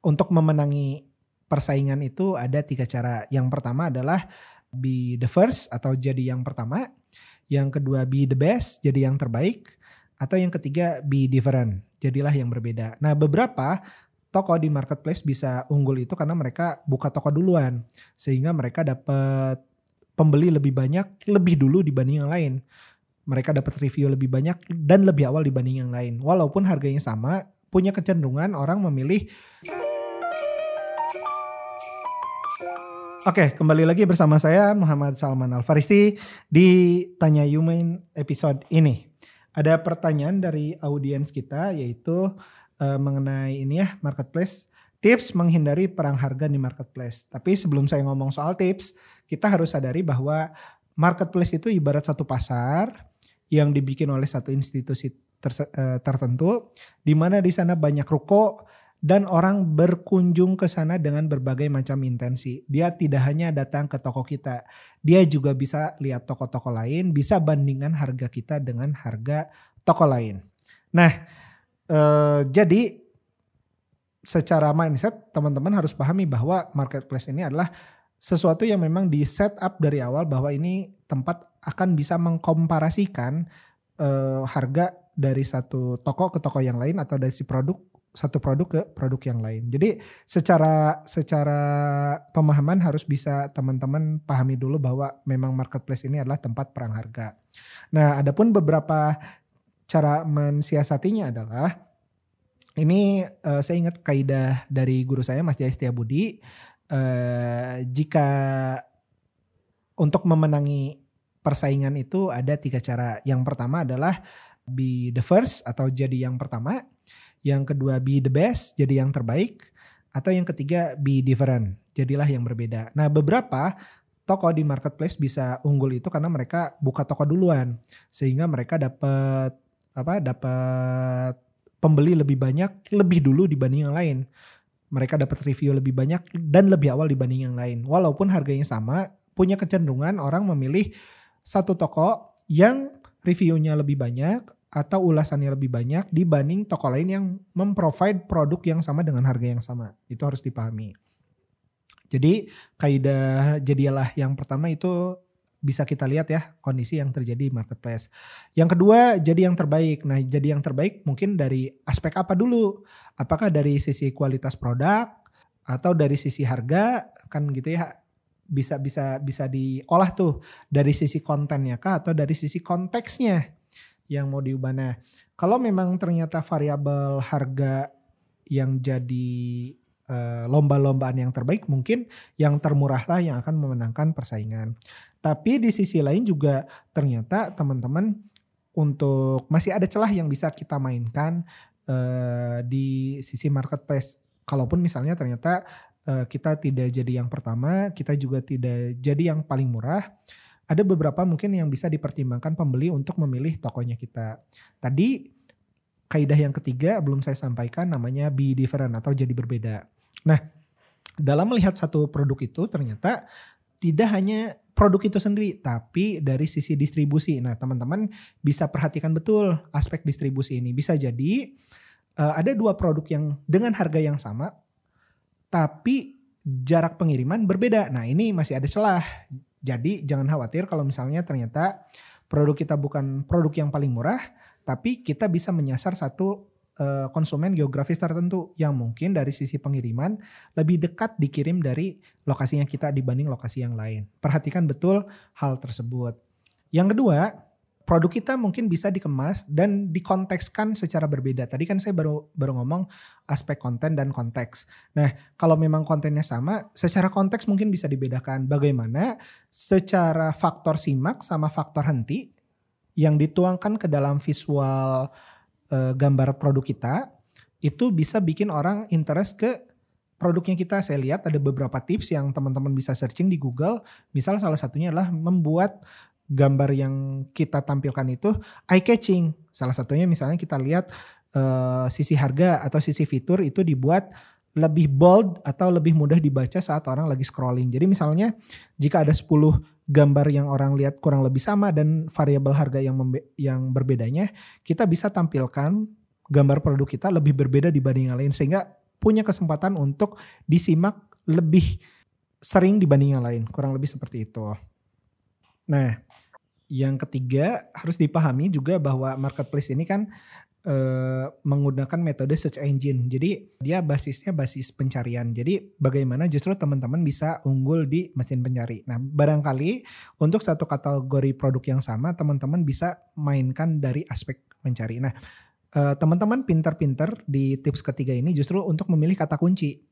untuk memenangi persaingan itu ada tiga cara. Yang pertama adalah be the first atau jadi yang pertama. Yang kedua be the best, jadi yang terbaik. Atau yang ketiga be different, jadilah yang berbeda. Nah beberapa toko di marketplace bisa unggul itu karena mereka buka toko duluan. Sehingga mereka dapat pembeli lebih banyak lebih dulu dibanding yang lain. Mereka dapat review lebih banyak dan lebih awal dibanding yang lain. Walaupun harganya sama, punya kecenderungan orang memilih Oke, kembali lagi bersama saya Muhammad Salman Al Farisi di Tanya Yumain episode ini. Ada pertanyaan dari audiens kita yaitu uh, mengenai ini ya marketplace tips menghindari perang harga di marketplace. Tapi sebelum saya ngomong soal tips, kita harus sadari bahwa marketplace itu ibarat satu pasar yang dibikin oleh satu institusi eh, tertentu di mana di sana banyak ruko dan orang berkunjung ke sana dengan berbagai macam intensi. Dia tidak hanya datang ke toko kita, dia juga bisa lihat toko-toko lain, bisa bandingkan harga kita dengan harga toko lain. Nah, eh, jadi secara mindset teman-teman harus pahami bahwa marketplace ini adalah sesuatu yang memang di set up dari awal bahwa ini tempat akan bisa mengkomparasikan eh, harga dari satu toko ke toko yang lain atau dari si produk satu produk ke produk yang lain. Jadi secara secara pemahaman harus bisa teman-teman pahami dulu bahwa memang marketplace ini adalah tempat perang harga. Nah, adapun beberapa cara mensiasatinya adalah ini uh, saya ingat kaidah dari guru saya Mas Jaya Setiabudi uh, jika untuk memenangi persaingan itu ada tiga cara. Yang pertama adalah be the first atau jadi yang pertama yang kedua be the best, jadi yang terbaik, atau yang ketiga be different, jadilah yang berbeda. Nah beberapa toko di marketplace bisa unggul itu karena mereka buka toko duluan, sehingga mereka dapat apa? Dapat pembeli lebih banyak lebih dulu dibanding yang lain. Mereka dapat review lebih banyak dan lebih awal dibanding yang lain. Walaupun harganya sama, punya kecenderungan orang memilih satu toko yang reviewnya lebih banyak atau ulasannya lebih banyak dibanding toko lain yang memprovide produk yang sama dengan harga yang sama. Itu harus dipahami. Jadi kaidah jadilah yang pertama itu bisa kita lihat ya kondisi yang terjadi di marketplace. Yang kedua jadi yang terbaik. Nah jadi yang terbaik mungkin dari aspek apa dulu? Apakah dari sisi kualitas produk atau dari sisi harga kan gitu ya bisa bisa bisa diolah tuh dari sisi kontennya kah atau dari sisi konteksnya yang mau diubah. Nah, kalau memang ternyata variabel harga yang jadi uh, lomba-lombaan yang terbaik, mungkin yang termurah lah yang akan memenangkan persaingan. Tapi di sisi lain juga ternyata teman-teman untuk masih ada celah yang bisa kita mainkan uh, di sisi marketplace. Kalaupun misalnya ternyata uh, kita tidak jadi yang pertama, kita juga tidak jadi yang paling murah ada beberapa mungkin yang bisa dipertimbangkan pembeli untuk memilih tokonya kita. Tadi kaidah yang ketiga belum saya sampaikan namanya be different atau jadi berbeda. Nah, dalam melihat satu produk itu ternyata tidak hanya produk itu sendiri, tapi dari sisi distribusi. Nah, teman-teman bisa perhatikan betul aspek distribusi ini. Bisa jadi uh, ada dua produk yang dengan harga yang sama, tapi jarak pengiriman berbeda. Nah, ini masih ada celah. Jadi jangan khawatir kalau misalnya ternyata produk kita bukan produk yang paling murah, tapi kita bisa menyasar satu uh, konsumen geografis tertentu yang mungkin dari sisi pengiriman lebih dekat dikirim dari lokasinya kita dibanding lokasi yang lain. Perhatikan betul hal tersebut. Yang kedua, produk kita mungkin bisa dikemas dan dikontekskan secara berbeda. Tadi kan saya baru baru ngomong aspek konten dan konteks. Nah, kalau memang kontennya sama, secara konteks mungkin bisa dibedakan. Bagaimana secara faktor simak sama faktor henti yang dituangkan ke dalam visual e, gambar produk kita itu bisa bikin orang interest ke produknya kita. Saya lihat ada beberapa tips yang teman-teman bisa searching di Google. Misal salah satunya adalah membuat gambar yang kita tampilkan itu eye catching. Salah satunya misalnya kita lihat uh, sisi harga atau sisi fitur itu dibuat lebih bold atau lebih mudah dibaca saat orang lagi scrolling. Jadi misalnya jika ada 10 gambar yang orang lihat kurang lebih sama dan variabel harga yang yang berbedanya, kita bisa tampilkan gambar produk kita lebih berbeda dibanding yang lain sehingga punya kesempatan untuk disimak lebih sering dibanding yang lain. Kurang lebih seperti itu. Nah, yang ketiga harus dipahami juga bahwa marketplace ini kan uh, menggunakan metode search engine. Jadi dia basisnya basis pencarian. Jadi bagaimana justru teman-teman bisa unggul di mesin pencari. Nah, barangkali untuk satu kategori produk yang sama teman-teman bisa mainkan dari aspek mencari. Nah, uh, teman-teman pintar-pintar di tips ketiga ini justru untuk memilih kata kunci.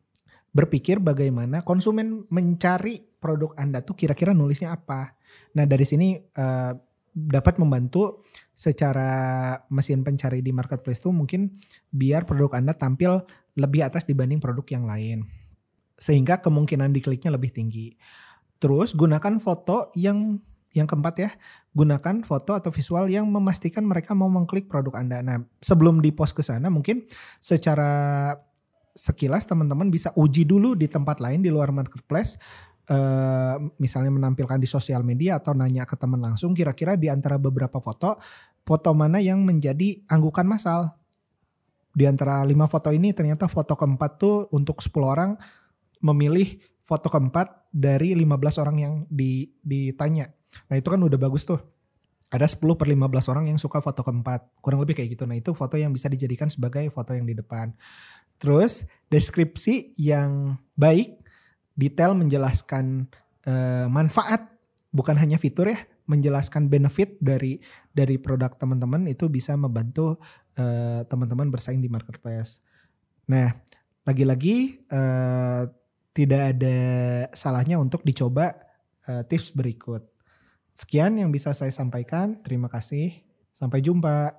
Berpikir bagaimana konsumen mencari produk Anda tuh kira-kira nulisnya apa Nah dari sini uh, dapat membantu secara mesin pencari di marketplace itu mungkin biar produk Anda tampil lebih atas dibanding produk yang lain. Sehingga kemungkinan dikliknya lebih tinggi. Terus gunakan foto yang yang keempat ya, gunakan foto atau visual yang memastikan mereka mau mengklik produk Anda. Nah, sebelum di post ke sana mungkin secara sekilas teman-teman bisa uji dulu di tempat lain di luar marketplace uh, misalnya menampilkan di sosial media atau nanya ke teman langsung kira-kira di antara beberapa foto foto mana yang menjadi anggukan masal di antara lima foto ini ternyata foto keempat tuh untuk 10 orang memilih foto keempat dari 15 orang yang di, ditanya. Nah itu kan udah bagus tuh. Ada 10 per 15 orang yang suka foto keempat. Kurang lebih kayak gitu. Nah itu foto yang bisa dijadikan sebagai foto yang di depan. Terus deskripsi yang baik detail menjelaskan uh, manfaat bukan hanya fitur ya menjelaskan benefit dari dari produk teman-teman itu bisa membantu uh, teman-teman bersaing di marketplace. Nah, lagi-lagi uh, tidak ada salahnya untuk dicoba uh, tips berikut. Sekian yang bisa saya sampaikan. Terima kasih. Sampai jumpa.